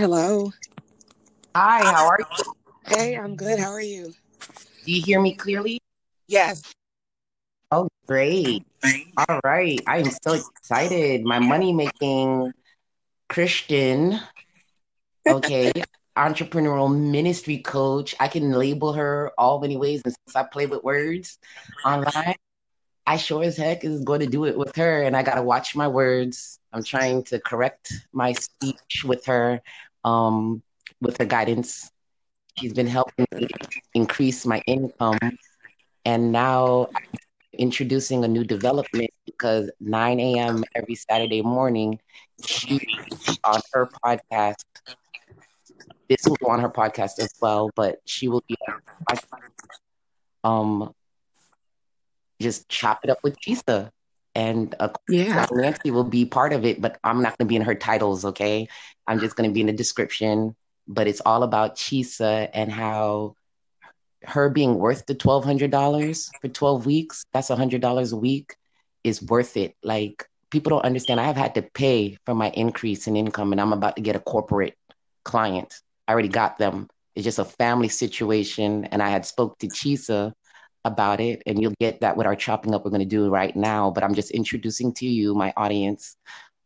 Hello. Hi, how are you? Hey, I'm good. How are you? Do you hear me clearly? Yes. Oh, great. All right. I'm so excited. My money making Christian, okay, entrepreneurial ministry coach. I can label her all many ways. And since I play with words online, I sure as heck is going to do it with her. And I got to watch my words. I'm trying to correct my speech with her, um, with her guidance. She's been helping me increase my income. And now I'm introducing a new development because 9 a.m. every Saturday morning, she on her podcast. This will go on her podcast as well, but she will be um just chop it up with Chisa. And uh, Yeah. Nancy will be part of it, but I'm not going to be in her titles, okay? I'm just going to be in the description. But it's all about Chisa and how her being worth the $1,200 for 12 weeks, that's $100 a week, is worth it. Like, people don't understand. I have had to pay for my increase in income, and I'm about to get a corporate client. I already got them. It's just a family situation, and I had spoke to Chisa about it, and you'll get that with our chopping up we're going to do right now. But I'm just introducing to you, my audience,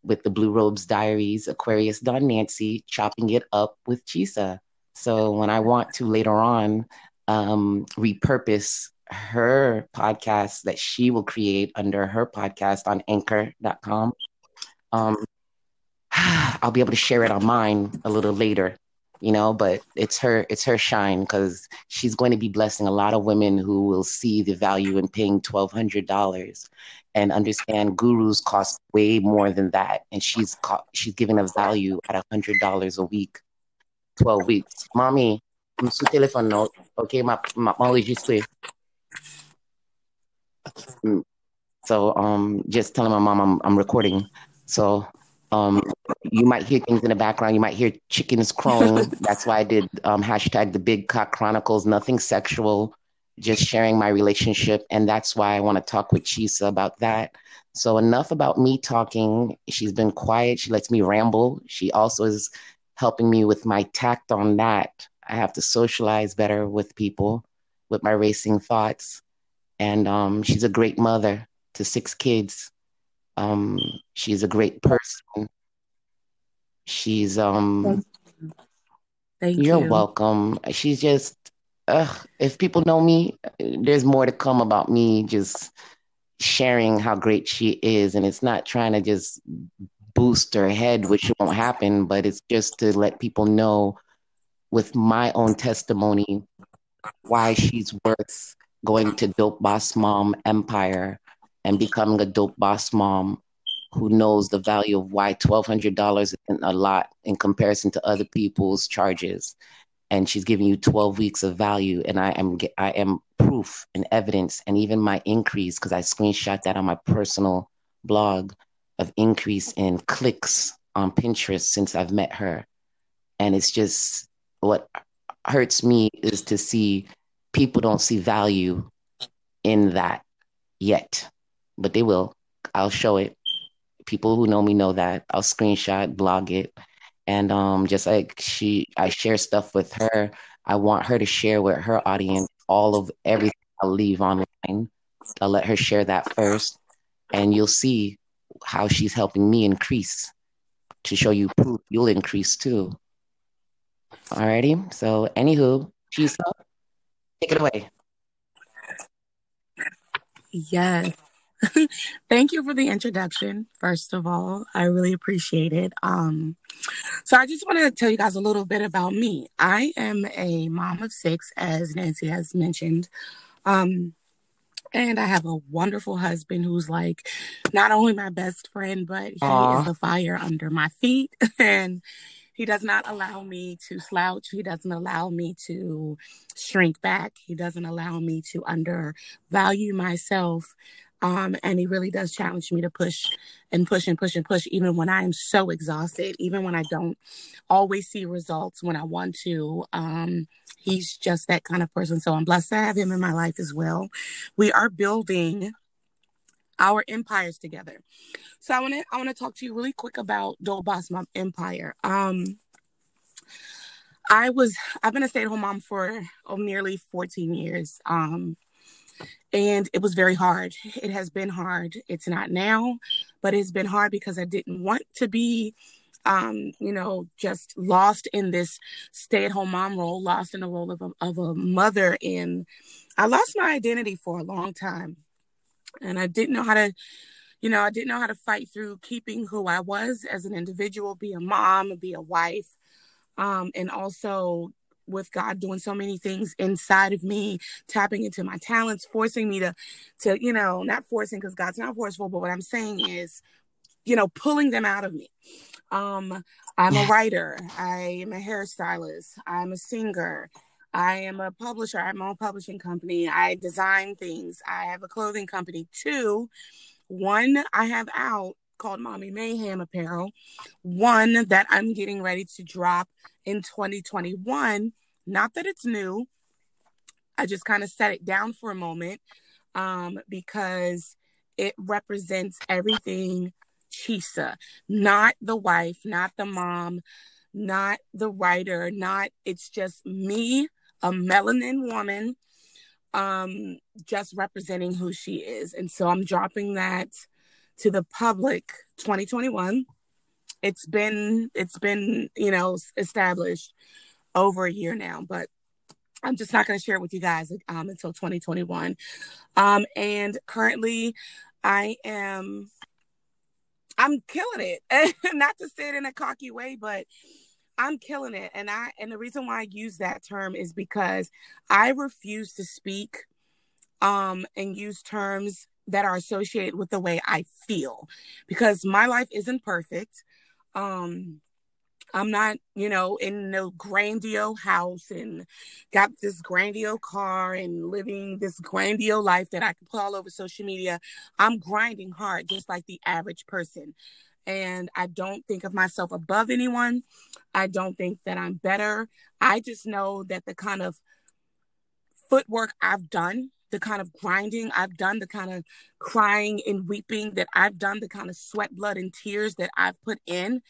with the Blue Robes Diaries, Aquarius Dawn Nancy, chopping it up with Chisa. So when I want to later on um, repurpose her podcast that she will create under her podcast on anchor.com, um, I'll be able to share it on mine a little later you know but it's her it's her shine because she's going to be blessing a lot of women who will see the value in paying $1200 and understand gurus cost way more than that. And she's co- she's giving a value at $100 a week 12 weeks. Mommy I'm sous téléphone no okay? Ma ma enregistré Mm, so um just telling my mom I'm I'm recording. So um, you might hear things in the background. You might hear chickens crowing. That's why I did um, hashtag the Big Cock Chronicles. Nothing sexual, just sharing my relationship, and that's why I want to talk with Chisa about that. So enough about me talking. She's been quiet. She lets me ramble. She also is helping me with my tact on that. I have to socialize better with people, with my racing thoughts, and um, she's a great mother to six kids. Um, she's a great person. She's um Thank you're you. welcome. She's just ugh, if people know me, there's more to come about me just sharing how great she is. And it's not trying to just boost her head, which won't happen, but it's just to let people know with my own testimony why she's worth going to Dope Boss Mom Empire and becoming a Dope Boss Mom who knows the value of why $1,200 isn't a lot in comparison to other people's charges. And she's giving you 12 weeks of value. And I am, I am proof and evidence, and even my increase, because I screenshot that on my personal blog of increase in clicks on Pinterest since I've met her. And it's just what hurts me is to see people don't see value in that yet, but they will. I'll show it people who know me know that I'll screenshot, blog it, and um, just like she, I share stuff with her. I want her to share with her audience all of everything I leave online. I'll let her share that first, and you'll see how she's helping me increase to show you proof you'll increase too. Alrighty. So, anywho, she's up. Take it away. Yes. Thank you for the introduction, first of all. I really appreciate it. Um, so I just want to tell you guys a little bit about me. I am a mom of six, as Nancy has mentioned. Um, and I have a wonderful husband who's like not only my best friend, but he Aw. is the fire under my feet. And he does not allow me to slouch. He doesn't allow me to shrink back. He doesn't allow me to undervalue myself. Um, and he really does challenge me to push and push and push and push, even when I am so exhausted, even when I don't always see results when I want to. Um, he's just that kind of person. So I'm blessed to have him in my life as well. We are building our empires together. So I want to I want to talk to you really quick about Dope Boss Mom Empire. Um, I was I've been a stay-at-home mom for oh, nearly 14 years. Um and it was very hard. It has been hard. It's not now, but it's been hard because I didn't want to be um, you know, just lost in this stay-at-home mom role, lost in the role of a, of a mother and I lost my identity for a long time. And I didn't know how to you know, I didn't know how to fight through keeping who I was as an individual, be a mom, be a wife, um, and also with God doing so many things inside of me, tapping into my talents, forcing me to, to you know, not forcing because God's not forceful, but what I'm saying is, you know, pulling them out of me. Um, I'm a writer. I am a hairstylist. I'm a singer. I am a publisher. I have my own publishing company. I design things. I have a clothing company too. One I have out called Mommy Mayhem Apparel. One that I'm getting ready to drop in 2021. Not that it's new. I just kind of set it down for a moment um, because it represents everything Chisa, not the wife, not the mom, not the writer, not it's just me, a melanin woman, um, just representing who she is. And so I'm dropping that to the public 2021 it's been it's been you know established over a year now but i'm just not going to share it with you guys um, until 2021 um, and currently i am i'm killing it. Not to say it in a cocky way but i'm killing it. And i and the reason why i use that term is because i refuse to speak um and use terms that are associated with the way I feel because my life isn't perfect. Um, I'm not, you know, in no grandiose house and got this grandiose car and living this grandiose life that I can put all over social media. I'm grinding hard just like the average person. And I don't think of myself above anyone. I don't think that I'm better. I just know that the kind of footwork I've done the kind of grinding I've done, the kind of crying and weeping that I've done, the kind of sweat, blood, and tears that I've put in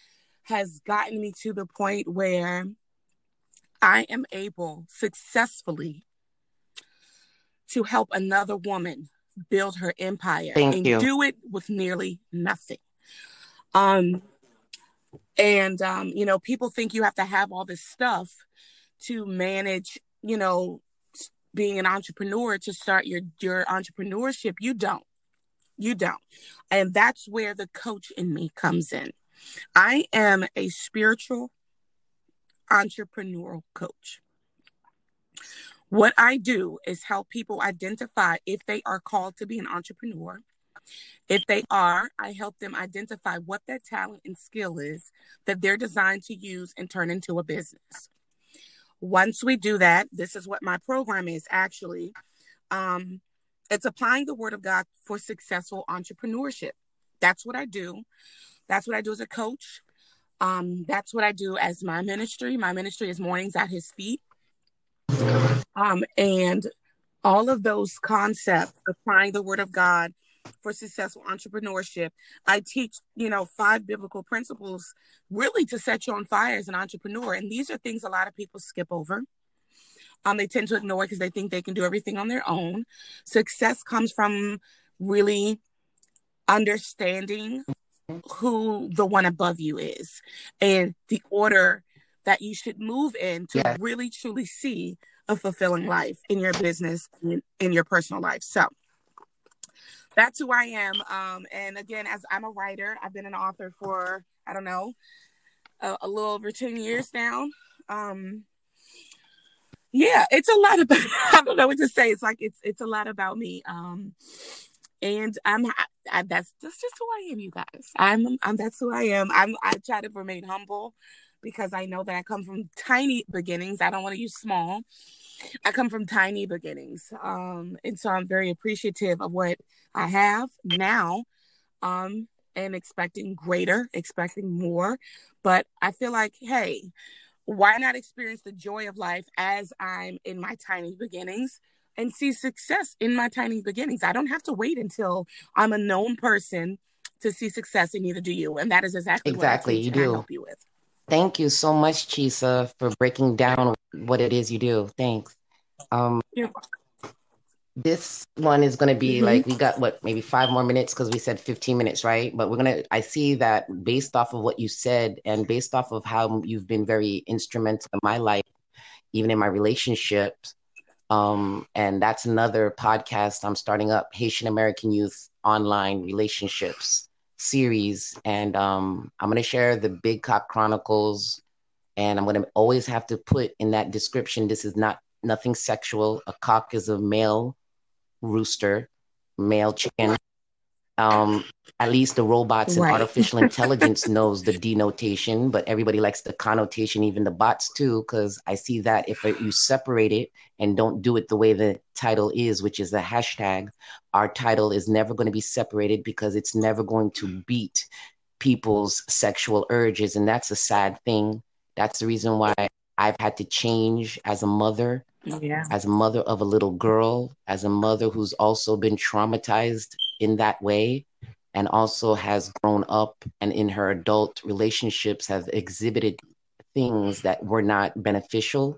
has gotten me to the point where I am able successfully to help another woman build her empire Thank and you. do it with nearly nothing. Um, and um, you know, people think you have to have all this stuff to manage, you know, being an entrepreneur to start your your entrepreneurship you don't. You don't. And that's where the coach in me comes in. I am a spiritual entrepreneurial coach. What i do is help people identify if they are called to be an entrepreneur. If they are, I help them identify what their talent and skill is that they're designed to use and turn into a business. Once we do that, this is what my program is actually. Um, it's applying the word of God for successful entrepreneurship. That's what I do. That's what I do as a coach. Um, that's what I do as my ministry. My ministry is Mornings at His Feet. Um, and all of those concepts, applying the word of God for successful entrepreneurship. I teach, you know, five biblical principles really to set you on fire as an entrepreneur. And these are things a lot of people skip over. Um, they tend to ignore because they think they can do everything on their own. Success comes from really understanding who the one above you is and the order that you should move in to yes. really truly see a fulfilling life in your business in, in your personal life. So that's who I am. Um, and again, as I'm a writer, I've been an author for I don't know a, a little over ten years now. Um, yeah, it's a lot about. I don't know what to say. It's like it's it's a lot about me. Um, and I'm I, I, that's that's just who I am, you guys. I'm I'm that's who I am. I'm I try to remain humble because I know that I come from tiny beginnings. I don't want to use small. I come from tiny beginnings. Um, and so I'm very appreciative of what I have now. Um, and expecting greater, expecting more. But I feel like, hey, why not experience the joy of life as I'm in my tiny beginnings and see success in my tiny beginnings? I don't have to wait until I'm a known person to see success, and neither do you. And that is exactly exactly what I you do. help you with. Thank you so much, Chisa, for breaking down what it is you do. Thanks. Um, Yeah. this one is going to be Mhm. like we got what maybe five more minutes because we said 15 minutes right but we're going to i see that based off of what you said and based off of how you've been very instrumental in my life even in my relationships um and that's another podcast i'm starting up haitian american youth online relationships series and um i'm going to share the big cock chronicles and i'm going to always have to put in that description this is not nothing sexual a cock is a male rooster, male chicken. Um, at least the robots and Right. artificial intelligence knows the denotation, but everybody likes the connotation, even the bots too, because I see that if you separate it and don't do it the way the title is, which is a hashtag, our title is never going to be separated because it's never going to beat people's sexual urges. And that's a sad thing. That's the reason why I've had to change as a mother Yeah. as a mother of a little girl, as a mother who's also been traumatized in that way, and also has grown up and in her adult relationships have exhibited things that were not beneficial,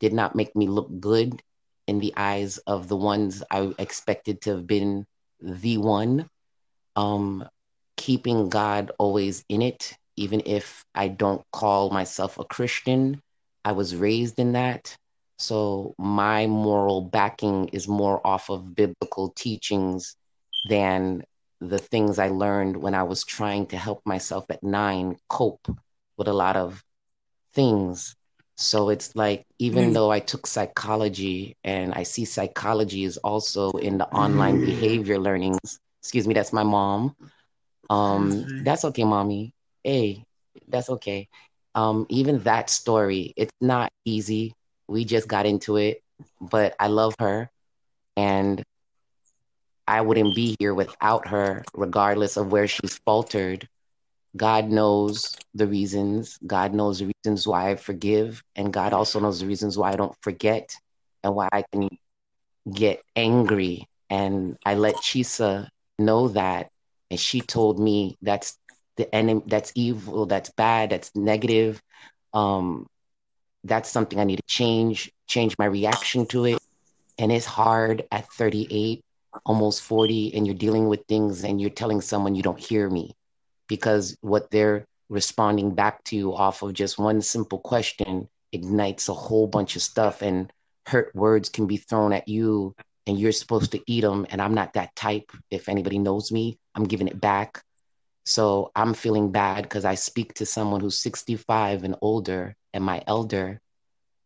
did not make me look good in the eyes of the ones I expected to have been the one. Um, keeping God always in it, even if I don't call myself a Christian. I was raised in that. So my moral backing is more off of biblical teachings than the things I learned when I was trying to help myself at nine cope with a lot of things. So it's like, even Mm. though I took psychology and I see psychology is also in the online behavior learnings, excuse me, that's my mom. Um, that's okay, mommy. Hey, that's okay. Um, even that story, it's not easy. We just got into it, but I love her and I wouldn't be here without her, regardless of where she's faltered. God knows the reasons. God knows the reasons why I forgive. And God also knows the reasons why I don't forget and why I can get angry. And I let Chisa know that. And she told me that's the enemy, that's evil, that's bad, that's negative. Um, that's something I need to change, change my reaction to it. And it's hard at 38, almost 40, and you're dealing with things and you're telling someone you don't hear me because what they're responding back to you off of just one simple question ignites a whole bunch of stuff and hurt words can be thrown at you and you're supposed to eat them and i'm not that type. If anybody knows me i'm giving it back. So i'm feeling bad because i speak to someone who's 65 and older and my elder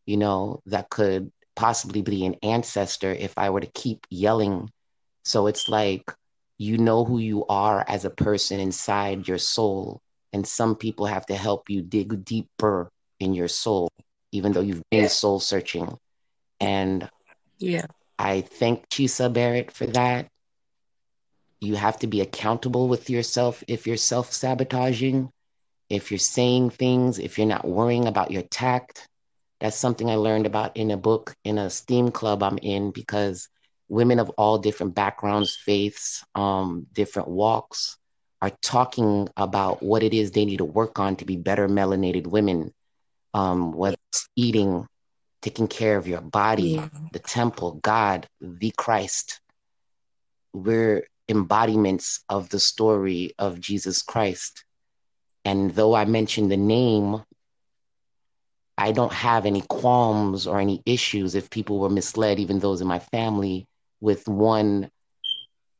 you know that could possibly be an ancestor if i were to keep yelling so it's like you know who you are as a person inside your soul. And some people have to help you dig deeper in your soul, even though you've been soul searching. And Yeah. I thank Chisa Barrett for that. You have to be accountable with yourself if you're self sabotaging, if you're saying things, if you're not worrying about your tact. That's something I learned about in a book in a STEAM club I'm in because women of all different backgrounds, faiths, um, different walks are talking about what it is they need to work on to be better melanated women, um, whether it's eating, taking care of your body, Yeah. the temple, God, the Christ. We're embodiments of the story of Jesus Christ. And though I mentioned the name, I don't have any qualms or any issues if people were misled, even those in my family, with one,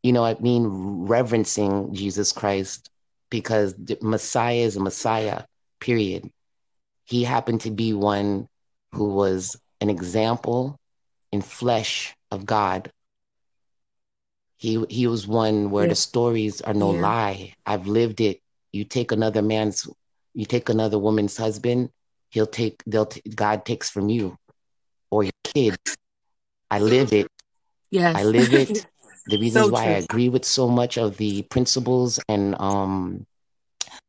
you know, I mean, reverencing Jesus Christ because the Messiah is a Messiah, period. He happened to be one who was an example in flesh of God. He he was one where Yeah. the stories are no Yeah. lie. I've lived it. You take another man's, you take another woman's husband, he'll take they'll t- God takes from you or your kids. I live it. Yes. I live it. The reasons So why I agree with so much of the principles and um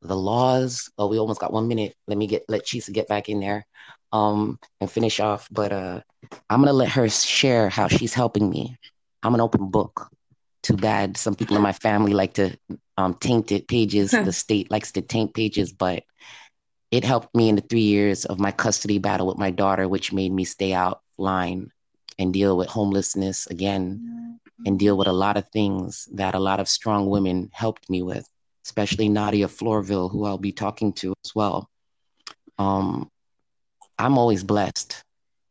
the laws. Oh, we almost got one minute. Let me get let Chisa get back in there um and finish off. But uh I'm gonna let her share how she's helping me. I'm an open book. Too bad some people in my family like to um taint it pages. the state likes to taint pages, but it helped me in the three years of my custody battle with my daughter, which made me stay out line and deal with homelessness again and deal with a lot of things that a lot of strong women helped me with, especially Nadia Florville, who I'll be talking to as well. Um, I'm always blessed.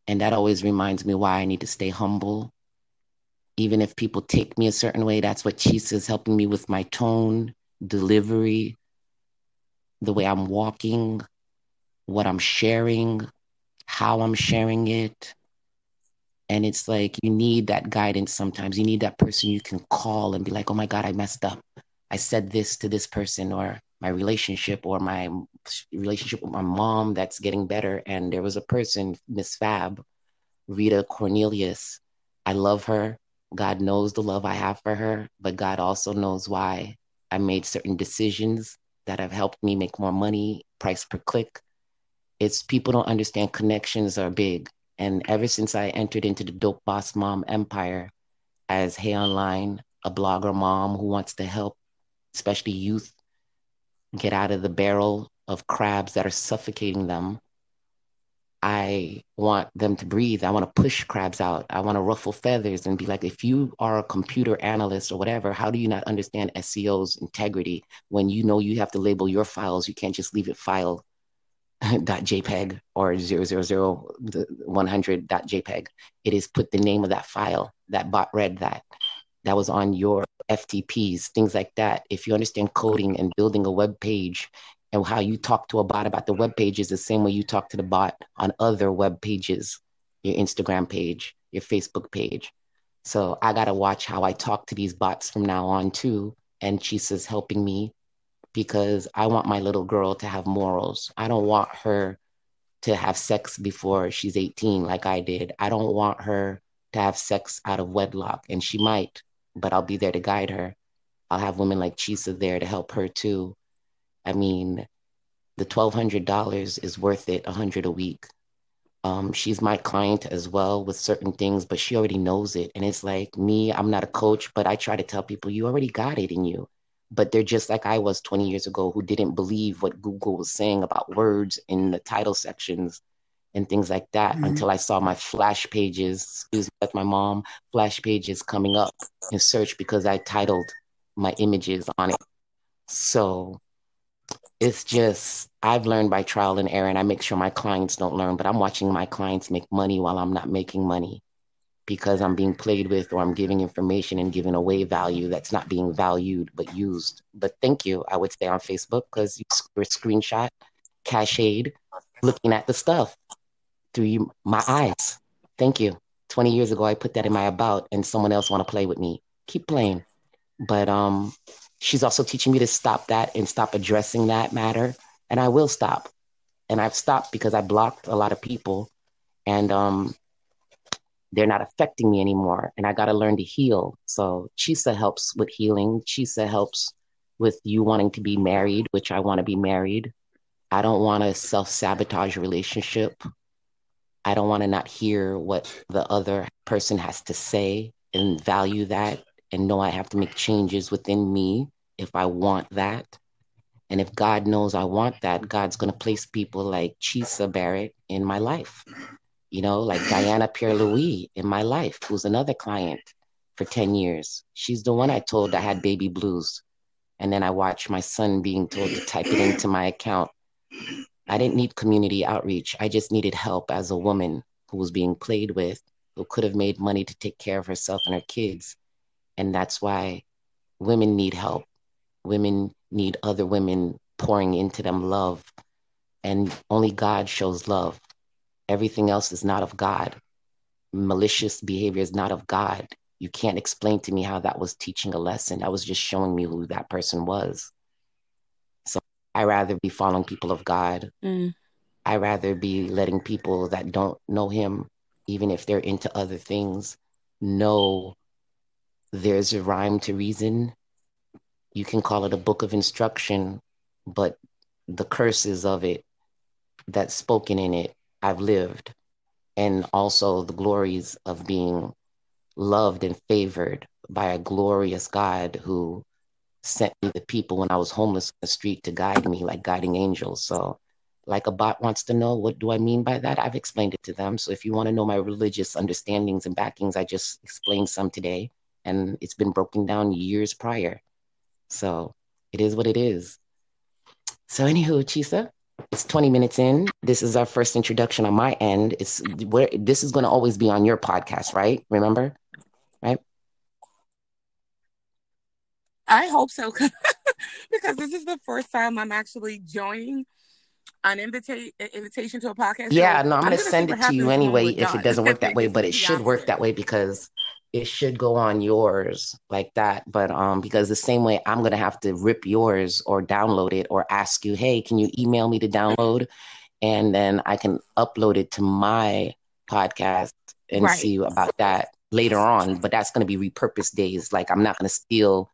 And that always reminds me why I need to stay humble. Even if people take me a certain way, that's what Chisa is helping me with my tone, delivery, the way I'm walking, what I'm sharing, how I'm sharing it. And it's like you need that guidance sometimes. You need that person you can call and be like, oh my God, I messed up. I said this to this person, or my relationship, or my relationship with my mom that's getting better. And there was a person, Miss Fab, Rita Cornelius. I love her. God knows the love I have for her, but God also knows why I made certain decisions that have helped me make more money, price per click. It's people don't understand connections are big. And ever since I entered into the Dope Boss Mom empire as Hey Online, a blogger mom who wants to help, especially youth, get out of the barrel of crabs that are suffocating them. I want them to breathe. I want to push crabs out. I want to ruffle feathers and be like, if you are a computer analyst or whatever, how do you not understand SEO's integrity when you know you have to label your files? You can't just leave it file .jpeg or 000.100.jpeg. It is put the name of that file. That bot read that. That was on your FTPs, things like that. If you understand coding and building a web page and how you talk to a bot about the web page is the same way you talk to the bot on other web pages, your Instagram page, your Facebook page. So I got to watch how I talk to these bots from now on too. And Chisa's helping me because I want my little girl to have morals. I don't want her to have sex before she's 18 like I did. I don't want her to have sex out of wedlock and she might, but I'll be there to guide her. I'll have women like Chisa there to help her too. I mean, the $1200 is worth it, 100 a week. Um, she's my client as well with certain things, but she already knows it. And it's like me, I'm not a coach, but I try to tell people you already got it in you but they're just like I was 20 years ago who didn't believe what Google was saying about words in the title sections and things like that mm-hmm. until I saw my flash pages, excuse me, like my mom, flash pages coming up in search because I titled my images on it. So it's just, I've learned by trial and error, and I make sure my clients don't learn, but I'm watching my clients make money while I'm not making money because I'm being played with or I'm giving information and giving away value that's not being valued but used. But thank you, I would say on Facebook because you were screenshot, cached, looking at the stuff through you, my eyes. Thank you. 20 years ago, I put that in my about and someone else want to play with me. Keep playing. But um, she's also teaching me to stop that and stop addressing that matter. And I will stop. And I've stopped because I blocked a lot of people. And um, they're not affecting me anymore and i got to learn to heal. So chisa helps with healing. Chisa helps with you wanting to be married which i want to be married. I don't want to self-sabotage relationship. I don't want to not hear what the other person has to say and value that and know i have to make changes within me if i want that. And if god knows i want that god's going to place people like chisa barrett in my life you know, like Diana Pierre Louis in my life, who's another client for 10 years. She's the one I told I had baby blues. And then I watched my son being told to type it into my account. I didn't need community outreach. I just needed help as a woman who was being played with, who could have made money to take care of herself and her kids. And that's why women need help. Women need other women pouring into them love. And only God shows love. Everything else is not of God. Malicious behavior is not of God. You can't explain to me how that was teaching a lesson. That was just showing me who that person was. So I rather be following people of God. Mm. I rather be letting people that don't know Him, even if they're into other things, know there's a rhyme to reason. You can call it a book of instruction, but the curses of it that's spoken in it I've lived, and also the glories of being loved and favored by a glorious God who sent me the people when I was homeless on the street to guide me like guiding angels. So like a bot wants to know what do I mean by that, I've explained it to them. So if you want to know my religious understandings and backings, I just explained some today, and it's been broken down years prior. So it is what it is. So anywho, Chisa, it's 20 minutes in. This is our first introduction on my end. It's where this is going to always be on your podcast, right? Remember? Right? I hope so because this is the first time I'm actually joining an invita- invitation to a podcast. Yeah, no, I'm, I'm going to send it to you anyway if it doesn't work that way, but it should work that way because it should go on yours like that. But um, because the same way I'm gonna have to rip yours or download it or ask you, hey, can you email me to download? And then I can upload it to my podcast and right. see about that later on. But that's gonna be repurposed days. Like I'm not gonna steal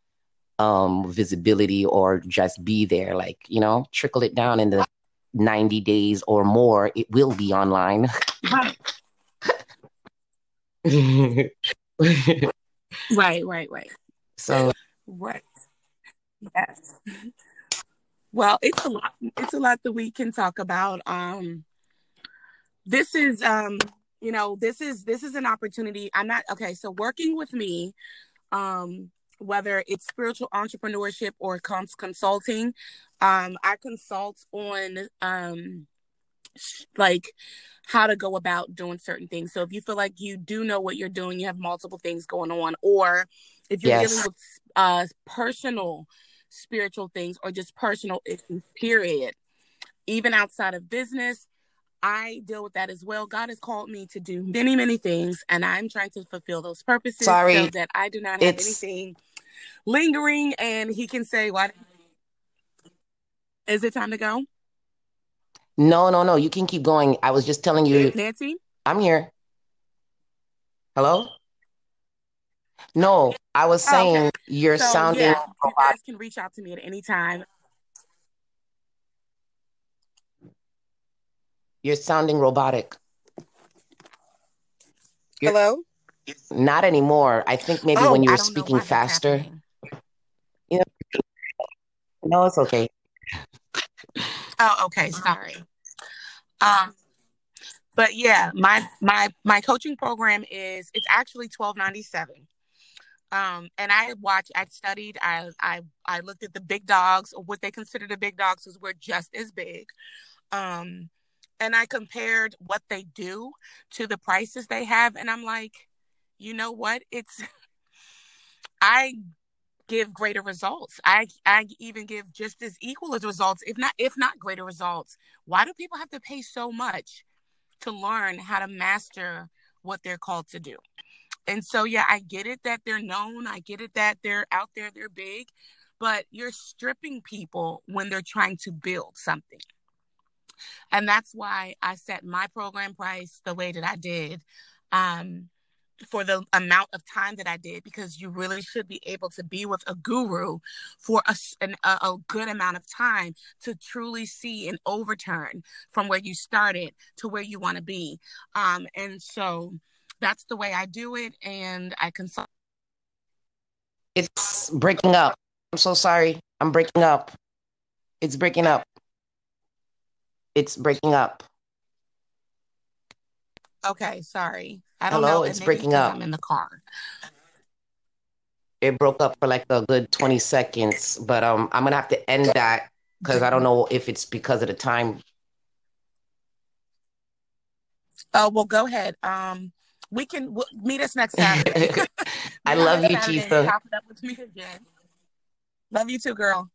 um visibility or just be there. Like, you know, trickle it down in the 90 days or more, it will be online. Right. right, right, right. So right. Yes. Well, it's a lot. It's a lot that we can talk about. Um this is um you know, this is this is an opportunity. I'm not okay, so working with me um whether it's spiritual entrepreneurship or cons- consulting um I consult on um like how to go about doing certain things. So if you feel like you do know what you're doing, you have multiple things going on, or if you're yes. dealing with uh, personal spiritual things or just personal issues, period, even outside of business, I deal with that as well. God has called me to do many, many things, and I'm trying to fulfill those purposes Sorry. so that I do not have it's... anything lingering. And He can say, "What is it time to go?" No, no, no. You can keep going. I was just telling you. Nancy? I'm here. Hello? No, I was saying oh, okay. you're so, sounding. Yeah, you guys can reach out to me at any time. You're sounding robotic. You're, Hello? Not anymore. I think maybe oh, when you were speaking faster. You know, no, it's okay. Oh, okay. Sorry. Um, but yeah, my my my coaching program is it's actually twelve ninety seven. Um, and I watched, I studied, I I I looked at the big dogs or what they consider the big dogs because we're just as big. Um, and I compared what they do to the prices they have, and I'm like, you know what? It's I give greater results. I I even give just as equal as results, if not if not greater results. Why do people have to pay so much to learn how to master what they're called to do? And so yeah, I get it that they're known. I get it that they're out there, they're big, but you're stripping people when they're trying to build something. And that's why I set my program price the way that I did. Um, for the amount of time that I did because you really should be able to be with a guru for a, an, a, good amount of time to truly see an overturn from where you started to where you want to be. Um, and so that's the way I do it. And I consult. It's breaking up. I'm so sorry. I'm breaking up. It's breaking up. It's breaking up. Okay, sorry. I don't Hello, know. it's breaking up. I'm in the car. It broke up for like a good 20 seconds, but um, I'm gonna have to end that because I don't know if it's because of the time. Oh well, go ahead. Um, we can we'll, meet us next Saturday. I love you, Chisa. Chop it up with me again. Love you too, girl.